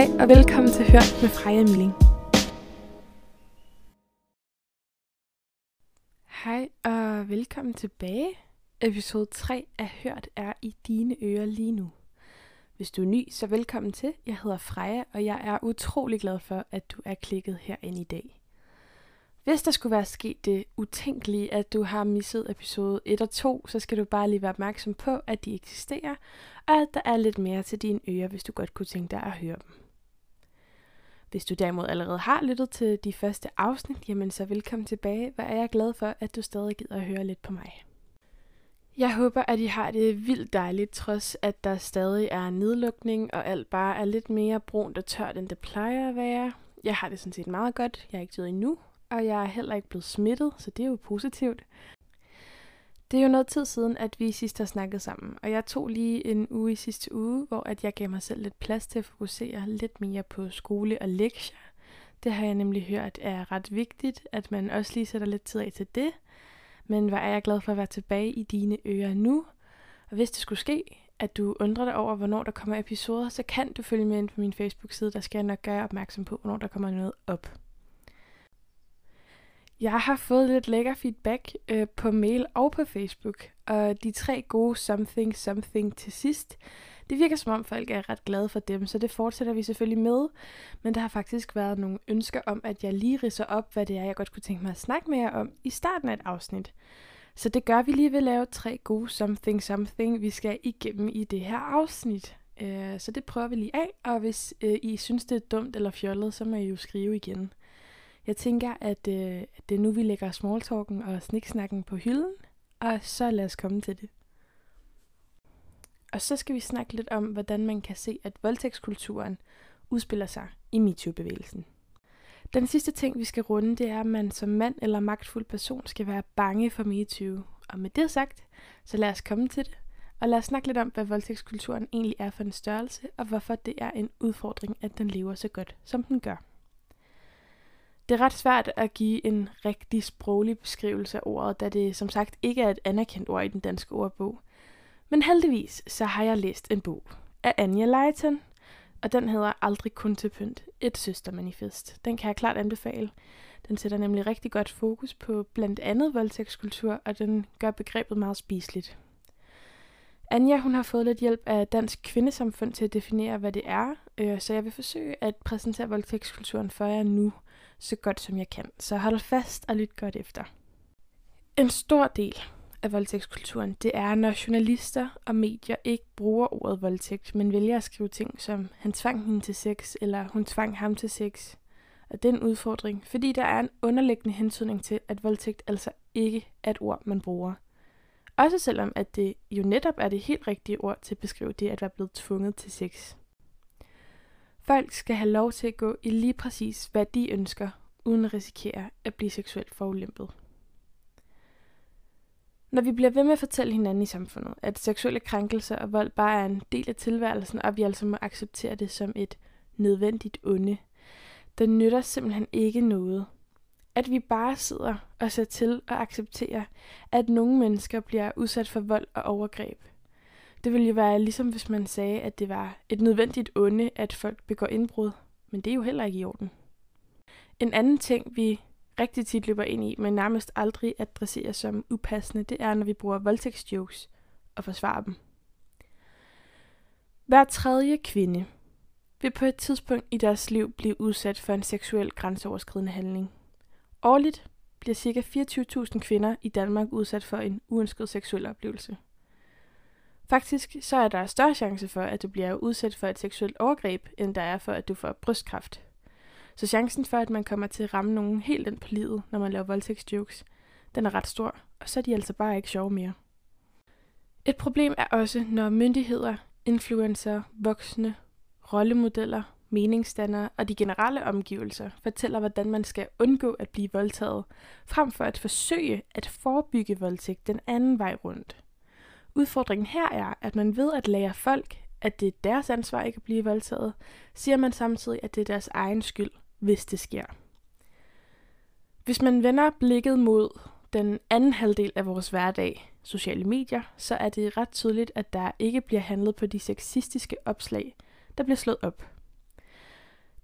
Hej og velkommen til Hørt med Freja Milling. Hej og velkommen tilbage. Episode 3 af Hørt er i dine ører lige nu. Hvis du er ny, så velkommen til. Jeg hedder Freja, og jeg er utrolig glad for, at du er klikket herind i dag. Hvis der skulle være sket det utænkelige, at du har misset episode 1 og 2, så skal du bare lige være opmærksom på, at de eksisterer, og at der er lidt mere til dine ører, hvis du godt kunne tænke dig at høre dem. Hvis du derimod allerede har lyttet til de første afsnit, jamen så velkommen tilbage. Hvor er jeg glad for, at du stadig gider at høre lidt på mig. Jeg håber, at I har det vildt dejligt, trods at der stadig er nedlukning, og alt bare er lidt mere brunt og tørt, end det plejer at være. Jeg har det sådan set meget godt. Jeg er ikke død endnu, og jeg er heller ikke blevet smittet, så det er jo positivt. Det er jo noget tid siden, at vi sidst har snakket sammen, og jeg tog lige en uge i sidste uge, hvor at jeg gav mig selv lidt plads til at fokusere lidt mere på skole og lektier. Det har jeg nemlig hørt er ret vigtigt, at man også lige sætter lidt tid af til det. Men hvor er jeg glad for at være tilbage i dine ører nu. Og hvis det skulle ske, at du undrer dig over, hvornår der kommer episoder, så kan du følge med ind på min Facebook-side. Der skal jeg nok gøre opmærksom på, hvornår der kommer noget op. Jeg har fået lidt lækker feedback øh, på mail og på Facebook, og de tre gode something something til sidst, det virker som om folk er ret glade for dem, så det fortsætter vi selvfølgelig med. Men der har faktisk været nogle ønsker om, at jeg lige ridser op, hvad det er, jeg godt kunne tænke mig at snakke med jer om i starten af et afsnit. Så det gør vi lige ved at lave tre gode something something, vi skal igennem i det her afsnit. Øh, så det prøver vi lige af, og hvis øh, I synes, det er dumt eller fjollet, så må I jo skrive igen. Jeg tænker, at, øh, det er nu, vi lægger smalltalken og sniksnakken på hylden, og så lad os komme til det. Og så skal vi snakke lidt om, hvordan man kan se, at voldtægtskulturen udspiller sig i MeToo-bevægelsen. Den sidste ting, vi skal runde, det er, at man som mand eller magtfuld person skal være bange for MeToo. Og med det sagt, så lad os komme til det, og lad os snakke lidt om, hvad voldtægtskulturen egentlig er for en størrelse, og hvorfor det er en udfordring, at den lever så godt, som den gør. Det er ret svært at give en rigtig sproglig beskrivelse af ordet, da det som sagt ikke er et anerkendt ord i den danske ordbog. Men heldigvis så har jeg læst en bog af Anja Leighton, og den hedder Aldrig kun til pynt, et søstermanifest. Den kan jeg klart anbefale. Den sætter nemlig rigtig godt fokus på blandt andet voldtægtskultur, og den gør begrebet meget spiseligt. Anja hun har fået lidt hjælp af Dansk Kvindesamfund til at definere, hvad det er, øh, så jeg vil forsøge at præsentere voldtægtskulturen for jer nu, så godt som jeg kan. Så hold fast og lyt godt efter. En stor del af voldtægtskulturen, det er, når journalister og medier ikke bruger ordet voldtægt, men vælger at skrive ting som, han tvang hende til sex, eller hun tvang ham til sex. Og den udfordring, fordi der er en underliggende hentydning til, at voldtægt altså ikke er et ord, man bruger. Også selvom, at det jo netop er det helt rigtige ord til at beskrive det at være blevet tvunget til sex. Folk skal have lov til at gå i lige præcis, hvad de ønsker, uden at risikere at blive seksuelt forulæmpet. Når vi bliver ved med at fortælle hinanden i samfundet, at seksuelle krænkelser og vold bare er en del af tilværelsen, og vi altså må acceptere det som et nødvendigt onde, der nytter simpelthen ikke noget. At vi bare sidder og ser til og accepterer, at nogle mennesker bliver udsat for vold og overgreb. Det ville jo være ligesom hvis man sagde, at det var et nødvendigt onde, at folk begår indbrud. Men det er jo heller ikke i orden. En anden ting, vi rigtig tit løber ind i, men nærmest aldrig adresserer som upassende, det er, når vi bruger voldtægtsjokes og forsvarer dem. Hver tredje kvinde vil på et tidspunkt i deres liv blive udsat for en seksuel grænseoverskridende handling. Årligt bliver ca. 24.000 kvinder i Danmark udsat for en uønsket seksuel oplevelse. Faktisk så er der større chance for, at du bliver udsat for et seksuelt overgreb, end der er for, at du får brystkræft. Så chancen for, at man kommer til at ramme nogen helt ind på livet, når man laver voldtægtsjokes, den er ret stor, og så er de altså bare ikke sjove mere. Et problem er også, når myndigheder, influencer, voksne, rollemodeller, meningsdannere og de generelle omgivelser fortæller, hvordan man skal undgå at blive voldtaget, frem for at forsøge at forebygge voldtægt den anden vej rundt. Udfordringen her er, at man ved at lære folk, at det er deres ansvar ikke at blive voldtaget, siger man samtidig, at det er deres egen skyld, hvis det sker. Hvis man vender blikket mod den anden halvdel af vores hverdag, sociale medier, så er det ret tydeligt, at der ikke bliver handlet på de sexistiske opslag, der bliver slået op.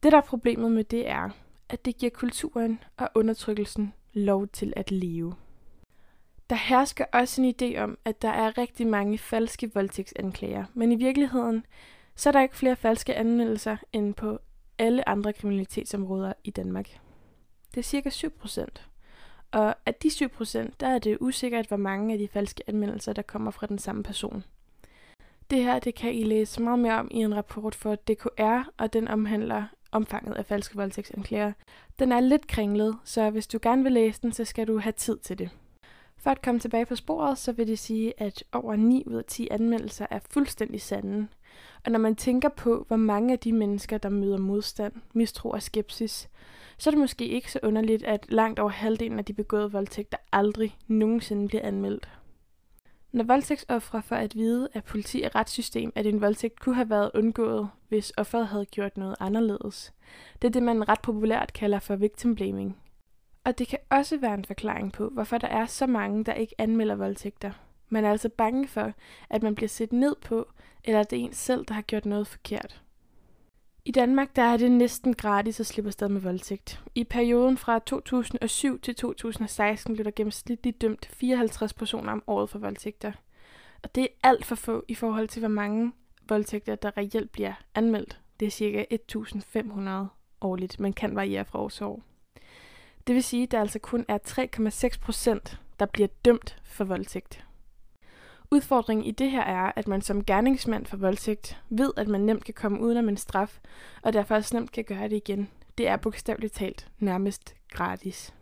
Det, der er problemet med det, er, at det giver kulturen og undertrykkelsen lov til at leve. Der hersker også en idé om, at der er rigtig mange falske voldtægtsanklager, men i virkeligheden så er der ikke flere falske anmeldelser end på alle andre kriminalitetsområder i Danmark. Det er cirka 7 procent. Og af de 7 procent, der er det usikkert, hvor mange af de falske anmeldelser, der kommer fra den samme person. Det her det kan I læse meget mere om i en rapport for DKR, og den omhandler omfanget af falske voldtægtsanklager. Den er lidt kringlet, så hvis du gerne vil læse den, så skal du have tid til det. For at komme tilbage på sporet, så vil det sige, at over 9 ud af 10 anmeldelser er fuldstændig sande. Og når man tænker på, hvor mange af de mennesker, der møder modstand, mistro og skepsis, så er det måske ikke så underligt, at langt over halvdelen af de begåede voldtægter aldrig nogensinde bliver anmeldt. Når voldtægtsoffre får at vide af politi og retssystem, at en voldtægt kunne have været undgået, hvis offeret havde gjort noget anderledes. Det er det, man ret populært kalder for victim blaming. Og det kan også være en forklaring på, hvorfor der er så mange, der ikke anmelder voldtægter. Man er altså bange for, at man bliver set ned på, eller at det er en selv, der har gjort noget forkert. I Danmark der er det næsten gratis at slippe afsted med voldtægt. I perioden fra 2007 til 2016 blev der gennemsnitligt dømt 54 personer om året for voldtægter. Og det er alt for få i forhold til, hvor mange voldtægter, der reelt bliver anmeldt. Det er ca. 1.500 årligt, men kan variere fra år til år. Det vil sige, at der altså kun er 3,6 procent, der bliver dømt for voldtægt. Udfordringen i det her er, at man som gerningsmand for voldtægt ved, at man nemt kan komme udenom en straf, og derfor også nemt kan gøre det igen. Det er bogstaveligt talt nærmest gratis.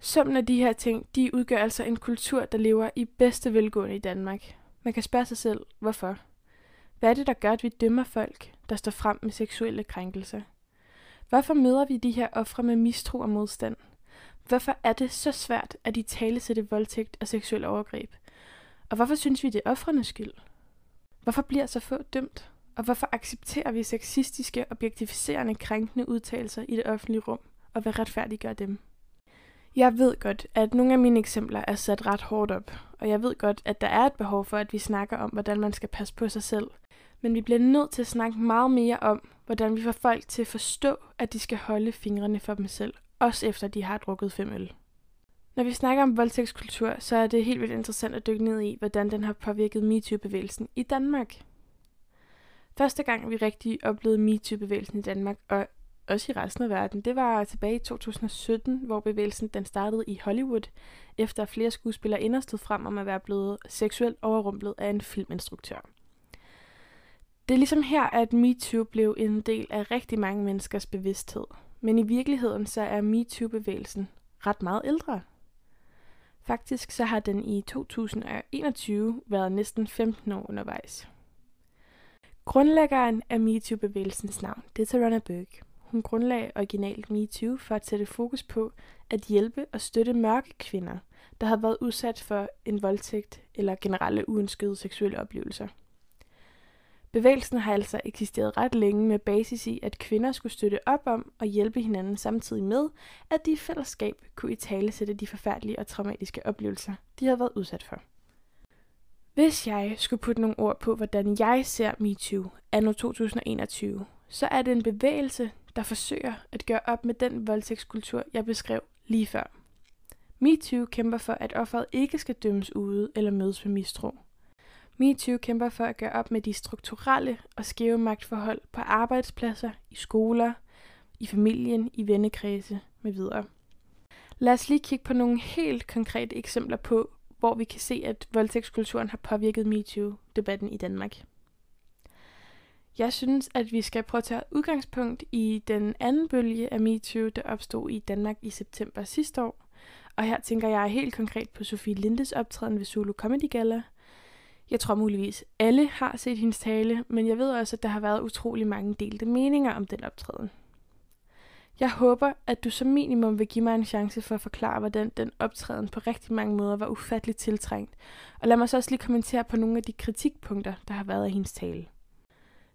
Summen af de her ting, de udgør altså en kultur, der lever i bedste velgående i Danmark. Man kan spørge sig selv, hvorfor? Hvad er det, der gør, at vi dømmer folk, der står frem med seksuelle krænkelser? Hvorfor møder vi de her ofre med mistro og modstand? Hvorfor er det så svært at i tale sætte voldtægt og seksuel overgreb? Og hvorfor synes vi, det er offrenes skyld? Hvorfor bliver så få dømt? Og hvorfor accepterer vi sexistiske, objektificerende, krænkende udtalelser i det offentlige rum, og hvad retfærdiggør dem? Jeg ved godt, at nogle af mine eksempler er sat ret hårdt op, og jeg ved godt, at der er et behov for, at vi snakker om, hvordan man skal passe på sig selv. Men vi bliver nødt til at snakke meget mere om, hvordan vi får folk til at forstå, at de skal holde fingrene for dem selv, også efter de har drukket fem øl. Når vi snakker om voldtægtskultur, så er det helt vildt interessant at dykke ned i, hvordan den har påvirket MeToo-bevægelsen i Danmark. Første gang vi rigtig oplevede MeToo-bevægelsen i Danmark, og også i resten af verden, det var tilbage i 2017, hvor bevægelsen den startede i Hollywood, efter flere skuespillere indstod frem om at være blevet seksuelt overrumplet af en filminstruktør. Det er ligesom her, at MeToo blev en del af rigtig mange menneskers bevidsthed. Men i virkeligheden så er MeToo-bevægelsen ret meget ældre. Faktisk så har den i 2021 været næsten 15 år undervejs. Grundlæggeren af MeToo-bevægelsens navn, det er Tarana Burke. Hun grundlagde originalt MeToo for at sætte fokus på at hjælpe og støtte mørke kvinder, der har været udsat for en voldtægt eller generelle uønskede seksuelle oplevelser. Bevægelsen har altså eksisteret ret længe med basis i, at kvinder skulle støtte op om og hjælpe hinanden samtidig med, at de i fællesskab kunne i tale sætte de forfærdelige og traumatiske oplevelser, de havde været udsat for. Hvis jeg skulle putte nogle ord på, hvordan jeg ser MeToo anno 2021, så er det en bevægelse, der forsøger at gøre op med den voldtægtskultur, jeg beskrev lige før. MeToo kæmper for, at offeret ikke skal dømmes ude eller mødes med mistro. MeToo kæmper for at gøre op med de strukturelle og skæve magtforhold på arbejdspladser, i skoler, i familien, i vennekredse med videre. Lad os lige kigge på nogle helt konkrete eksempler på, hvor vi kan se, at voldtægtskulturen har påvirket MeToo-debatten i Danmark. Jeg synes, at vi skal prøve at tage udgangspunkt i den anden bølge af MeToo, der opstod i Danmark i september sidste år. Og her tænker jeg helt konkret på Sofie Lindes optræden ved Zulu Comedy Gala, jeg tror muligvis alle har set hendes tale, men jeg ved også, at der har været utrolig mange delte meninger om den optræden. Jeg håber, at du som minimum vil give mig en chance for at forklare, hvordan den optræden på rigtig mange måder var ufatteligt tiltrængt, og lad mig så også lige kommentere på nogle af de kritikpunkter, der har været af hendes tale.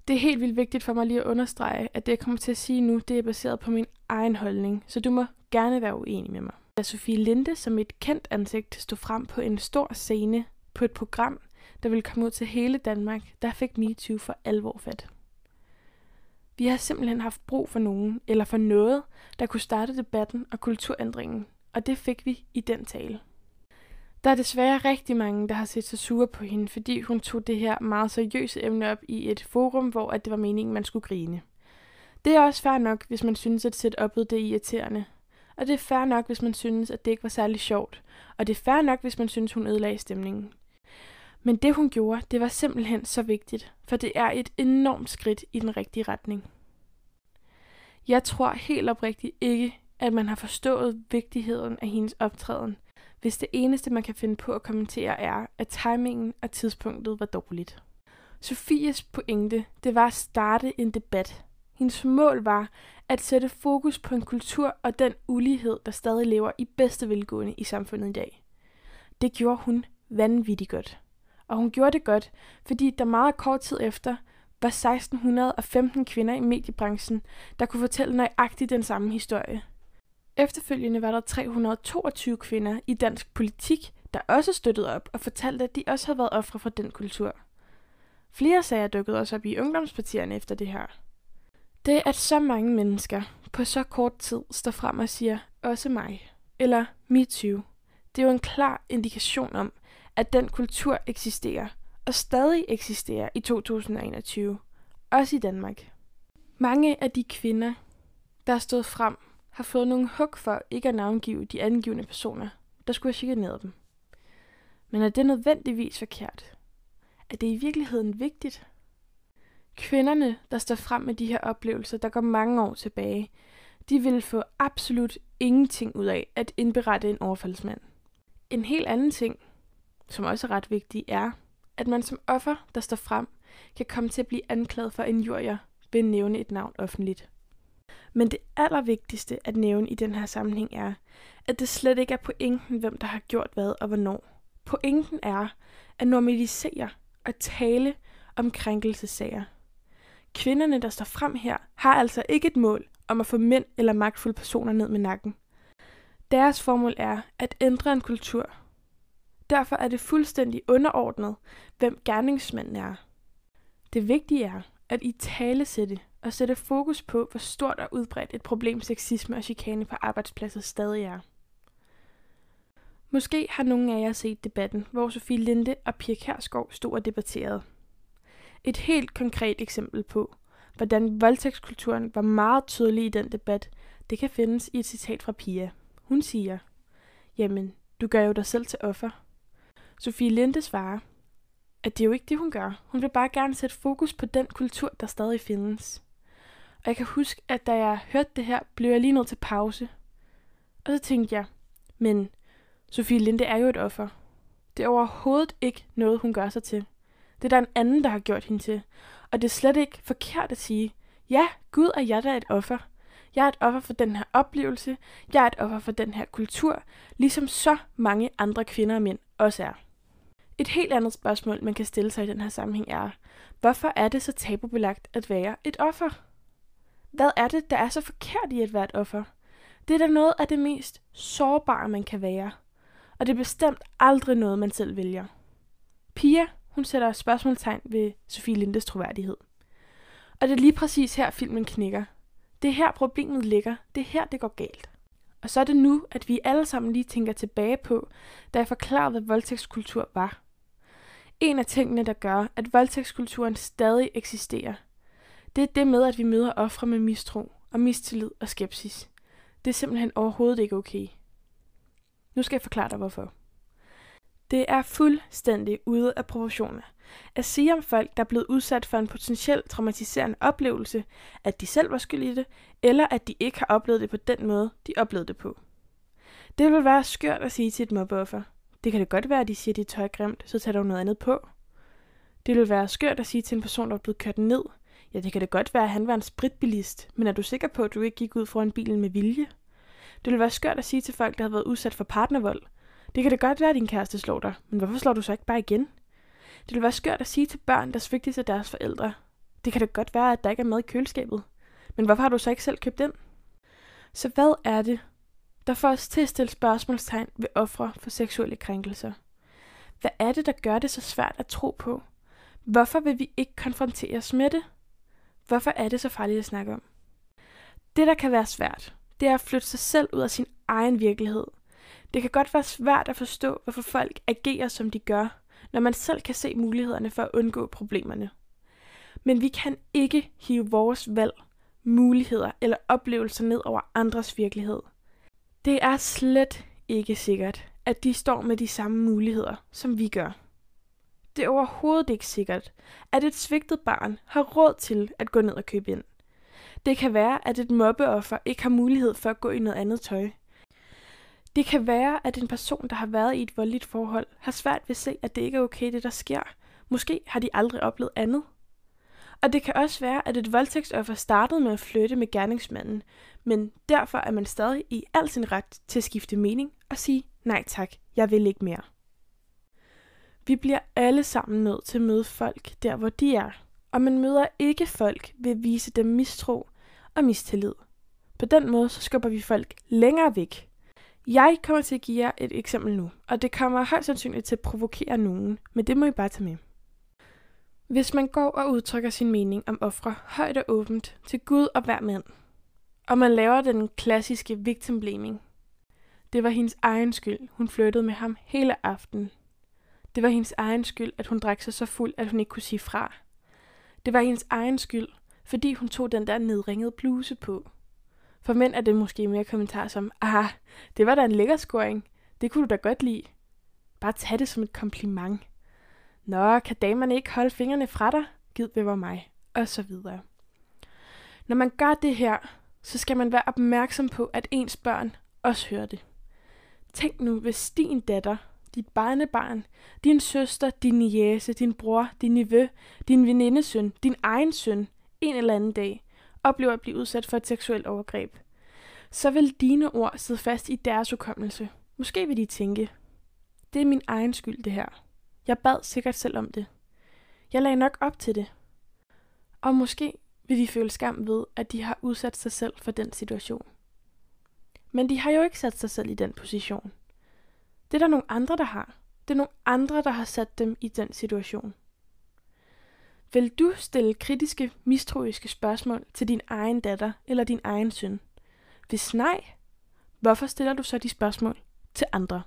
Det er helt vildt vigtigt for mig lige at understrege, at det jeg kommer til at sige nu, det er baseret på min egen holdning, så du må gerne være uenig med mig. Da Sofie Linde som et kendt ansigt stod frem på en stor scene på et program, der ville komme ud til hele Danmark, der fik MeToo for alvor fat. Vi har simpelthen haft brug for nogen, eller for noget, der kunne starte debatten og kulturændringen, og det fik vi i den tale. Der er desværre rigtig mange, der har set sig sure på hende, fordi hun tog det her meget seriøse emne op i et forum, hvor at det var meningen, man skulle grine. Det er også fair nok, hvis man synes, at setup'et det er irriterende. Og det er fair nok, hvis man synes, at det ikke var særlig sjovt. Og det er fair nok, hvis man synes, hun ødelagde stemningen. Men det hun gjorde, det var simpelthen så vigtigt, for det er et enormt skridt i den rigtige retning. Jeg tror helt oprigtigt ikke, at man har forstået vigtigheden af hendes optræden, hvis det eneste, man kan finde på at kommentere, er, at timingen og tidspunktet var dårligt. Sofies pointe, det var at starte en debat. Hendes mål var at sætte fokus på en kultur og den ulighed, der stadig lever i bedste velgående i samfundet i dag. Det gjorde hun vanvittigt godt. Og hun gjorde det godt, fordi der meget kort tid efter var 1615 kvinder i mediebranchen, der kunne fortælle nøjagtigt den samme historie. Efterfølgende var der 322 kvinder i dansk politik, der også støttede op og fortalte, at de også havde været ofre for den kultur. Flere sager dukkede også op i ungdomspartierne efter det her. Det, at så mange mennesker på så kort tid står frem og siger, også mig, eller me too, det er jo en klar indikation om, at den kultur eksisterer, og stadig eksisterer i 2021, også i Danmark. Mange af de kvinder, der er stået frem, har fået nogle hug for ikke at navngive de angivende personer, der skulle have chikaneret dem. Men er det nødvendigvis forkert? Er det i virkeligheden vigtigt? Kvinderne, der står frem med de her oplevelser, der går mange år tilbage, de vil få absolut ingenting ud af at indberette en overfaldsmand. En helt anden ting, som også er ret vigtig, er, at man som offer, der står frem, kan komme til at blive anklaget for injurier ved at nævne et navn offentligt. Men det allervigtigste at nævne i den her sammenhæng er, at det slet ikke er pointen, hvem der har gjort hvad og hvornår. Pointen er at normalisere og tale om krænkelsesager. Kvinderne, der står frem her, har altså ikke et mål om at få mænd eller magtfulde personer ned med nakken. Deres formål er at ændre en kultur. Derfor er det fuldstændig underordnet, hvem gerningsmanden er. Det vigtige er at i tale sætte og sætte fokus på, hvor stort og udbredt et problem sexisme og chikane på arbejdspladser stadig er. Måske har nogen af jer set debatten, hvor Sofie Linde og Pia Kærsgaard stod og debatterede. Et helt konkret eksempel på, hvordan voldtægtskulturen var meget tydelig i den debat, det kan findes i et citat fra Pia. Hun siger, jamen, du gør jo dig selv til offer. Sofie Linde svarer, at det er jo ikke det, hun gør. Hun vil bare gerne sætte fokus på den kultur, der stadig findes. Og jeg kan huske, at da jeg hørte det her, blev jeg lige nødt til pause. Og så tænkte jeg, men Sofie Linde er jo et offer. Det er overhovedet ikke noget, hun gør sig til. Det er der en anden, der har gjort hende til. Og det er slet ikke forkert at sige, ja, Gud er jeg da et offer. Jeg er et offer for den her oplevelse. Jeg er et offer for den her kultur, ligesom så mange andre kvinder og mænd også er. Et helt andet spørgsmål, man kan stille sig i den her sammenhæng er, hvorfor er det så tabubelagt at være et offer? Hvad er det, der er så forkert i at være et offer? Det er da noget af det mest sårbare, man kan være. Og det er bestemt aldrig noget, man selv vælger. Pia, hun sætter spørgsmålstegn ved Sofie Lindes troværdighed. Og det er lige præcis her, filmen knækker. Det er her, problemet ligger. Det er her, det går galt. Og så er det nu, at vi alle sammen lige tænker tilbage på, da jeg forklarede, hvad voldtægtskultur var. En af tingene, der gør, at voldtægtskulturen stadig eksisterer, det er det med, at vi møder ofre med mistro og mistillid og skepsis. Det er simpelthen overhovedet ikke okay. Nu skal jeg forklare dig, hvorfor. Det er fuldstændig ude af proportioner at sige om folk, der er blevet udsat for en potentielt traumatiserende oplevelse, at de selv var skyld i det, eller at de ikke har oplevet det på den måde, de oplevede det på. Det vil være skørt at sige til et mobbeoffer. Det kan det godt være, at de siger, at dit tøj grimt, så tager du noget andet på. Det vil være skørt at sige til en person, der er blevet kørt ned. Ja, det kan det godt være, at han var en spritbilist, men er du sikker på, at du ikke gik ud foran bilen med vilje? Det vil være skørt at sige til folk, der har været udsat for partnervold. Det kan det godt være, at din kæreste slår dig, men hvorfor slår du så ikke bare igen? Det vil være skørt at sige til børn, der svigtes af deres forældre. Det kan da godt være, at der ikke er mad i køleskabet. Men hvorfor har du så ikke selv købt den? Så hvad er det, der får os til at stille spørgsmålstegn ved ofre for seksuelle krænkelser? Hvad er det, der gør det så svært at tro på? Hvorfor vil vi ikke konfronteres med det? Hvorfor er det så farligt at snakke om? Det, der kan være svært, det er at flytte sig selv ud af sin egen virkelighed. Det kan godt være svært at forstå, hvorfor folk agerer, som de gør, når man selv kan se mulighederne for at undgå problemerne. Men vi kan ikke hive vores valg, muligheder eller oplevelser ned over andres virkelighed. Det er slet ikke sikkert, at de står med de samme muligheder, som vi gør. Det er overhovedet ikke sikkert, at et svigtet barn har råd til at gå ned og købe ind. Det kan være, at et mobbeoffer ikke har mulighed for at gå i noget andet tøj. Det kan være, at en person, der har været i et voldeligt forhold, har svært ved at se, at det ikke er okay, det der sker. Måske har de aldrig oplevet andet. Og det kan også være, at et voldtægtsoffer startede med at flytte med gerningsmanden, men derfor er man stadig i al sin ret til at skifte mening og sige, nej tak, jeg vil ikke mere. Vi bliver alle sammen nødt til at møde folk der, hvor de er, og man møder ikke folk ved at vise dem mistro og mistillid. På den måde så skubber vi folk længere væk. Jeg kommer til at give jer et eksempel nu, og det kommer højst sandsynligt til at provokere nogen, men det må I bare tage med. Hvis man går og udtrykker sin mening om ofre højt og åbent til Gud og hver mand, og man laver den klassiske victim blaming. Det var hendes egen skyld, hun flyttede med ham hele aftenen. Det var hendes egen skyld, at hun drak sig så fuld, at hun ikke kunne sige fra. Det var hendes egen skyld, fordi hun tog den der nedringede bluse på. For mænd er det måske mere kommentar som, ah, det var da en lækker scoring. Det kunne du da godt lide. Bare tag det som et kompliment. Nå, kan damerne ikke holde fingrene fra dig? Gid var mig. Og så videre. Når man gør det her, så skal man være opmærksom på, at ens børn også hører det. Tænk nu, hvis din datter, dit barnebarn, din søster, din niece, din bror, din nevø, din venindesøn, din egen søn, en eller anden dag, oplever at blive udsat for et seksuelt overgreb, så vil dine ord sidde fast i deres hukommelse. Måske vil de tænke, det er min egen skyld det her. Jeg bad sikkert selv om det. Jeg lagde nok op til det. Og måske vil de føle skam ved, at de har udsat sig selv for den situation. Men de har jo ikke sat sig selv i den position. Det er der nogle andre, der har. Det er nogle andre, der har sat dem i den situation. Vil du stille kritiske, mistroiske spørgsmål til din egen datter eller din egen søn? Hvis nej, hvorfor stiller du så de spørgsmål til andre?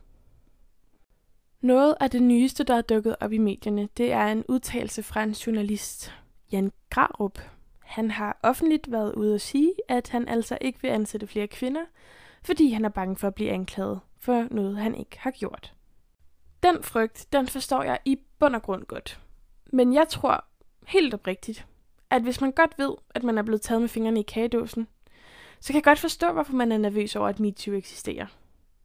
Noget af det nyeste, der er dukket op i medierne, det er en udtalelse fra en journalist, Jan Grarup. Han har offentligt været ude at sige, at han altså ikke vil ansætte flere kvinder, fordi han er bange for at blive anklaget for noget, han ikke har gjort. Den frygt, den forstår jeg i bund og grund godt. Men jeg tror helt oprigtigt, at hvis man godt ved, at man er blevet taget med fingrene i kagedåsen, så kan jeg godt forstå, hvorfor man er nervøs over, at MeToo eksisterer.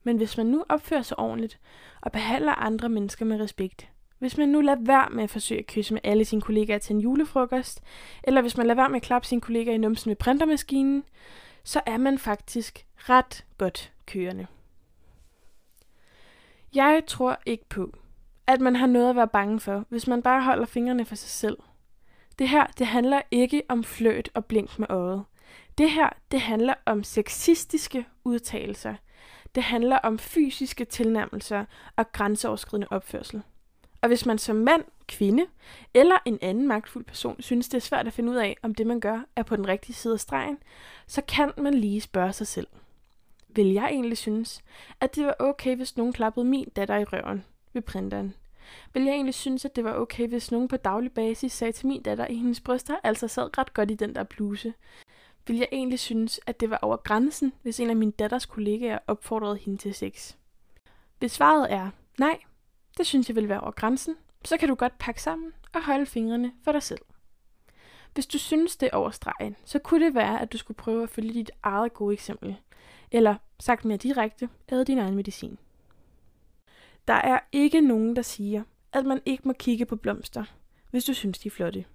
Men hvis man nu opfører sig ordentligt og behandler andre mennesker med respekt, hvis man nu lader være med at forsøge at kysse med alle sine kollegaer til en julefrokost, eller hvis man lader være med at klappe sine kollegaer i numsen med printermaskinen, så er man faktisk ret godt kørende. Jeg tror ikke på, at man har noget at være bange for, hvis man bare holder fingrene for sig selv. Det her, det handler ikke om fløt og blink med øjet. Det her, det handler om sexistiske udtalelser. Det handler om fysiske tilnærmelser og grænseoverskridende opførsel. Og hvis man som mand, kvinde eller en anden magtfuld person synes, det er svært at finde ud af, om det man gør er på den rigtige side af stregen, så kan man lige spørge sig selv. Vil jeg egentlig synes, at det var okay, hvis nogen klappede min datter i røven ved printeren? Vil jeg egentlig synes, at det var okay, hvis nogen på daglig basis sagde til min datter, i hendes bryster altså sad ret godt i den der bluse? Vil jeg egentlig synes, at det var over grænsen, hvis en af min datters kollegaer opfordrede hende til sex? Hvis svaret er nej, det synes jeg vil være over grænsen, så kan du godt pakke sammen og holde fingrene for dig selv. Hvis du synes, det er over stregen, så kunne det være, at du skulle prøve at følge dit eget gode eksempel. Eller sagt mere direkte, æde din egen medicin. Der er ikke nogen, der siger, at man ikke må kigge på blomster, hvis du synes, de er flotte.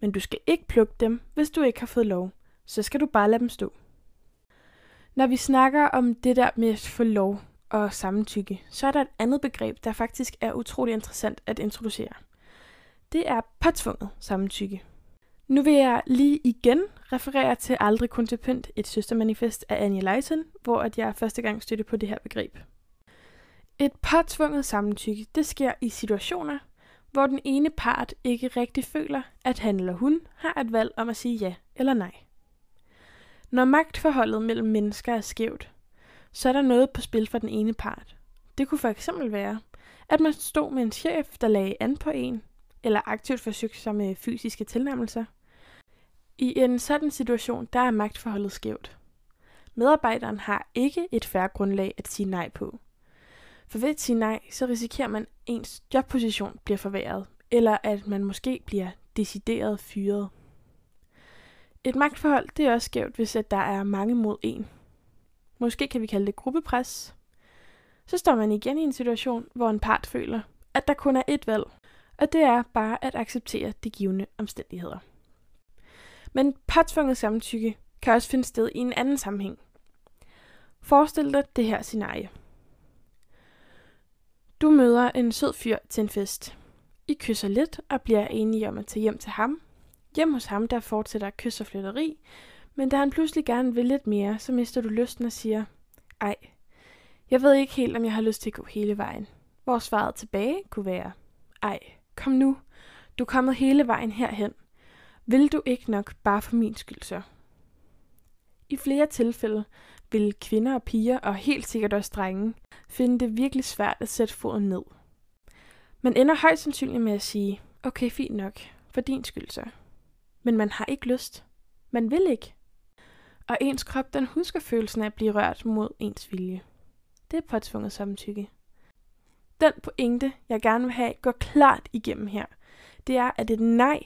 Men du skal ikke plukke dem, hvis du ikke har fået lov. Så skal du bare lade dem stå. Når vi snakker om det der med at få lov, og samtykke, så er der et andet begreb, der faktisk er utrolig interessant at introducere. Det er påtvunget samtykke. Nu vil jeg lige igen referere til Aldrig kun til pynt, et søstermanifest af Annie Leisen, hvor at jeg første gang støtte på det her begreb. Et påtvunget samtykke, det sker i situationer, hvor den ene part ikke rigtig føler, at han eller hun har et valg om at sige ja eller nej. Når magtforholdet mellem mennesker er skævt, så er der noget på spil for den ene part. Det kunne for eksempel være, at man stod med en chef, der lagde an på en, eller aktivt forsøgte sig med øh, fysiske tilnærmelser. I en sådan situation, der er magtforholdet skævt. Medarbejderen har ikke et færre grundlag at sige nej på. For ved at sige nej, så risikerer man, at ens jobposition bliver forværret, eller at man måske bliver decideret fyret. Et magtforhold det er også skævt, hvis at der er mange mod en. Måske kan vi kalde det gruppepres. Så står man igen i en situation, hvor en part føler, at der kun er ét valg, og det er bare at acceptere de givende omstændigheder. Men påtvunget samtykke kan også finde sted i en anden sammenhæng. Forestil dig det her scenarie. Du møder en sød fyr til en fest. I kysser lidt og bliver enige om at tage hjem til ham. Hjem hos ham, der fortsætter kys og flytteri, men da han pludselig gerne vil lidt mere, så mister du lysten og siger, ej, jeg ved ikke helt, om jeg har lyst til at gå hele vejen. Hvor svaret tilbage kunne være, ej, kom nu, du er kommet hele vejen herhen. Vil du ikke nok bare for min skyld så? I flere tilfælde vil kvinder og piger, og helt sikkert også drenge, finde det virkelig svært at sætte foden ned. Man ender højst sandsynligt med at sige, okay, fint nok, for din skyld så. Men man har ikke lyst. Man vil ikke. Og ens krop, den husker følelsen af at blive rørt mod ens vilje. Det er påtvunget samtykke. Den pointe, jeg gerne vil have, går klart igennem her. Det er, at et nej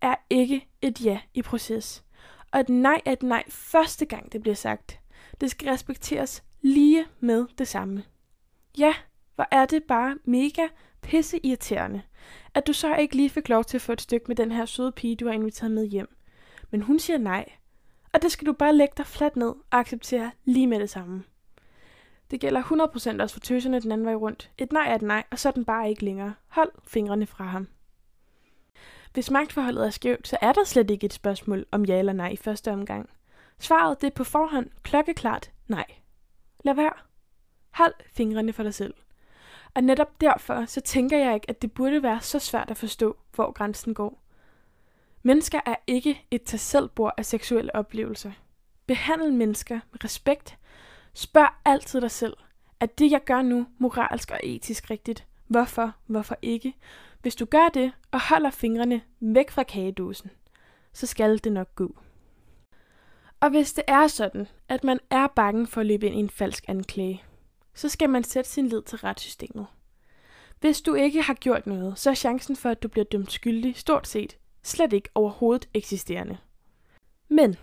er ikke et ja i proces. Og et nej er et nej første gang, det bliver sagt. Det skal respekteres lige med det samme. Ja, hvor er det bare mega pisse irriterende, at du så ikke lige fik lov til at få et stykke med den her søde pige, du har inviteret med hjem. Men hun siger nej, og det skal du bare lægge dig fladt ned og acceptere lige med det samme. Det gælder 100% også for tøserne den anden vej rundt. Et nej er et nej, og så er den bare ikke længere. Hold fingrene fra ham. Hvis magtforholdet er skævt, så er der slet ikke et spørgsmål om ja eller nej i første omgang. Svaret det er på forhånd klokkeklart nej. Lad være. Hold fingrene for dig selv. Og netop derfor, så tænker jeg ikke, at det burde være så svært at forstå, hvor grænsen går. Mennesker er ikke et tag selv af seksuelle oplevelser. Behandl mennesker med respekt. Spørg altid dig selv, er det jeg gør nu moralsk og etisk rigtigt? Hvorfor? Hvorfor ikke? Hvis du gør det og holder fingrene væk fra kagedåsen, så skal det nok gå. Og hvis det er sådan, at man er bange for at løbe ind i en falsk anklage, så skal man sætte sin lid til retssystemet. Hvis du ikke har gjort noget, så er chancen for, at du bliver dømt skyldig stort set slet ikke overhovedet eksisterende. Men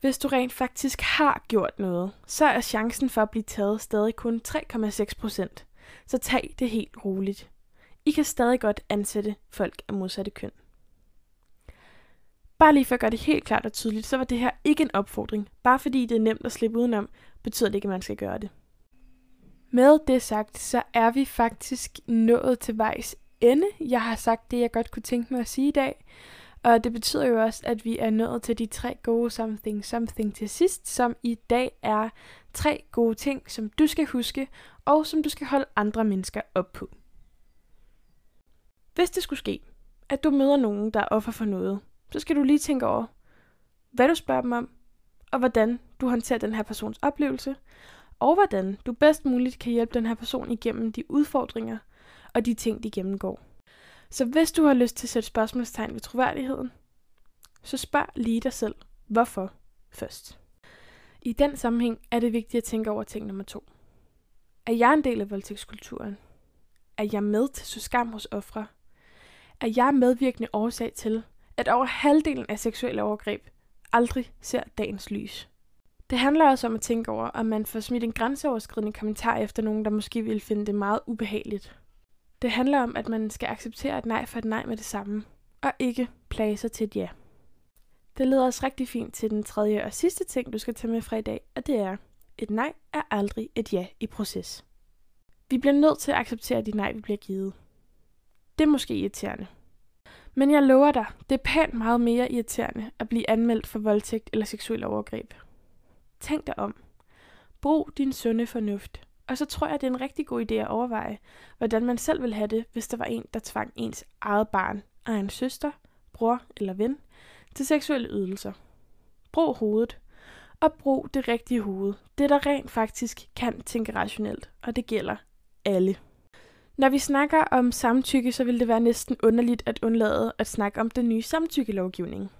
hvis du rent faktisk har gjort noget, så er chancen for at blive taget stadig kun 3,6 procent. Så tag det helt roligt. I kan stadig godt ansætte folk af modsatte køn. Bare lige for at gøre det helt klart og tydeligt, så var det her ikke en opfordring. Bare fordi det er nemt at slippe udenom, betyder det ikke, at man skal gøre det. Med det sagt, så er vi faktisk nået til vejs ende. Jeg har sagt det, jeg godt kunne tænke mig at sige i dag. Og det betyder jo også, at vi er nået til de tre gode something something til sidst, som i dag er tre gode ting, som du skal huske, og som du skal holde andre mennesker op på. Hvis det skulle ske, at du møder nogen, der er offer for noget, så skal du lige tænke over, hvad du spørger dem om, og hvordan du håndterer den her persons oplevelse, og hvordan du bedst muligt kan hjælpe den her person igennem de udfordringer og de ting, de gennemgår. Så hvis du har lyst til at sætte spørgsmålstegn ved troværdigheden, så spørg lige dig selv, hvorfor først. I den sammenhæng er det vigtigt at tænke over ting nummer to. Er jeg en del af voldtægtskulturen? Er jeg med til så skam hos ofre? Er jeg medvirkende årsag til, at over halvdelen af seksuelle overgreb aldrig ser dagens lys? Det handler også om at tænke over, om man får smidt en grænseoverskridende kommentar efter nogen, der måske vil finde det meget ubehageligt. Det handler om, at man skal acceptere et nej for et nej med det samme, og ikke plage sig til et ja. Det leder os rigtig fint til den tredje og sidste ting, du skal tage med fra i dag, og det er, et nej er aldrig et ja i proces. Vi bliver nødt til at acceptere de nej, vi bliver givet. Det er måske irriterende. Men jeg lover dig, det er pænt meget mere irriterende at blive anmeldt for voldtægt eller seksuel overgreb. Tænk dig om. Brug din sunde fornuft. Og så tror jeg, det er en rigtig god idé at overveje, hvordan man selv vil have det, hvis der var en, der tvang ens eget barn egen søster, bror eller ven til seksuelle ydelser. Brug hovedet. Og brug det rigtige hoved. Det, der rent faktisk kan tænke rationelt. Og det gælder alle. Når vi snakker om samtykke, så vil det være næsten underligt at undlade at snakke om den nye samtykkelovgivning.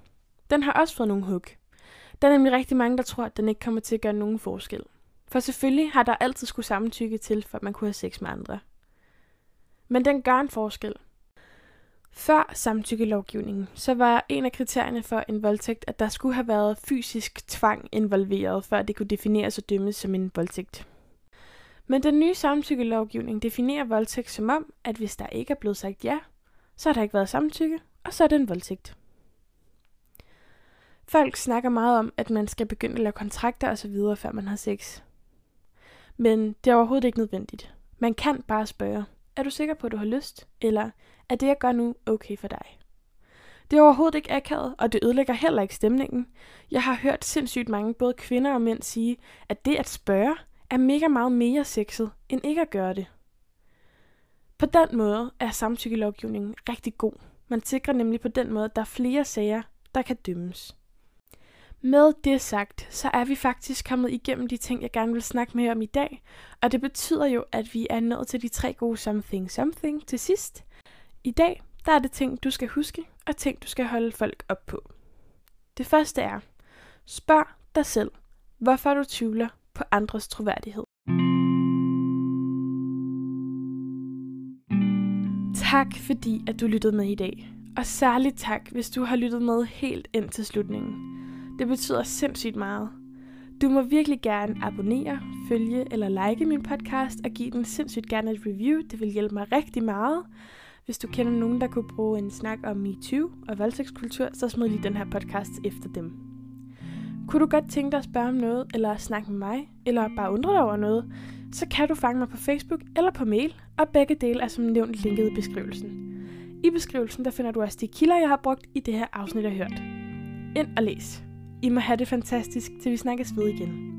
Den har også fået nogle hug. Der er nemlig rigtig mange, der tror, at den ikke kommer til at gøre nogen forskel. For selvfølgelig har der altid skulle samtykke til, for at man kunne have sex med andre. Men den gør en forskel. Før samtykkelovgivningen, så var en af kriterierne for en voldtægt, at der skulle have været fysisk tvang involveret, før det kunne defineres og dømmes som en voldtægt. Men den nye samtykkelovgivning definerer voldtægt som om, at hvis der ikke er blevet sagt ja, så har der ikke været samtykke, og så er det en voldtægt. Folk snakker meget om, at man skal begynde at lave kontrakter osv., før man har sex. Men det er overhovedet ikke nødvendigt. Man kan bare spørge, er du sikker på, at du har lyst? Eller er det, jeg gør nu, okay for dig? Det er overhovedet ikke akavet, og det ødelægger heller ikke stemningen. Jeg har hørt sindssygt mange både kvinder og mænd sige, at det at spørge er mega meget mere sexet, end ikke at gøre det. På den måde er samtykkelovgivningen rigtig god. Man sikrer nemlig på den måde, at der er flere sager, der kan dømmes. Med det sagt, så er vi faktisk kommet igennem de ting, jeg gerne vil snakke med om i dag, og det betyder jo, at vi er nået til de tre gode something something til sidst. I dag, der er det ting, du skal huske, og ting, du skal holde folk op på. Det første er, spørg dig selv, hvorfor du tvivler på andres troværdighed. Tak fordi, at du lyttede med i dag. Og særligt tak, hvis du har lyttet med helt ind til slutningen. Det betyder sindssygt meget. Du må virkelig gerne abonnere, følge eller like min podcast og give den sindssygt gerne et review. Det vil hjælpe mig rigtig meget. Hvis du kender nogen, der kunne bruge en snak om MeToo og voldtægtskultur, så smid lige den her podcast efter dem. Kunne du godt tænke dig at spørge om noget, eller snakke med mig, eller bare undre dig over noget, så kan du fange mig på Facebook eller på mail, og begge dele er som nævnt linket i beskrivelsen. I beskrivelsen der finder du også de kilder, jeg har brugt i det her afsnit af Hørt. Ind og læs. I må have det fantastisk, til vi snakkes ved igen.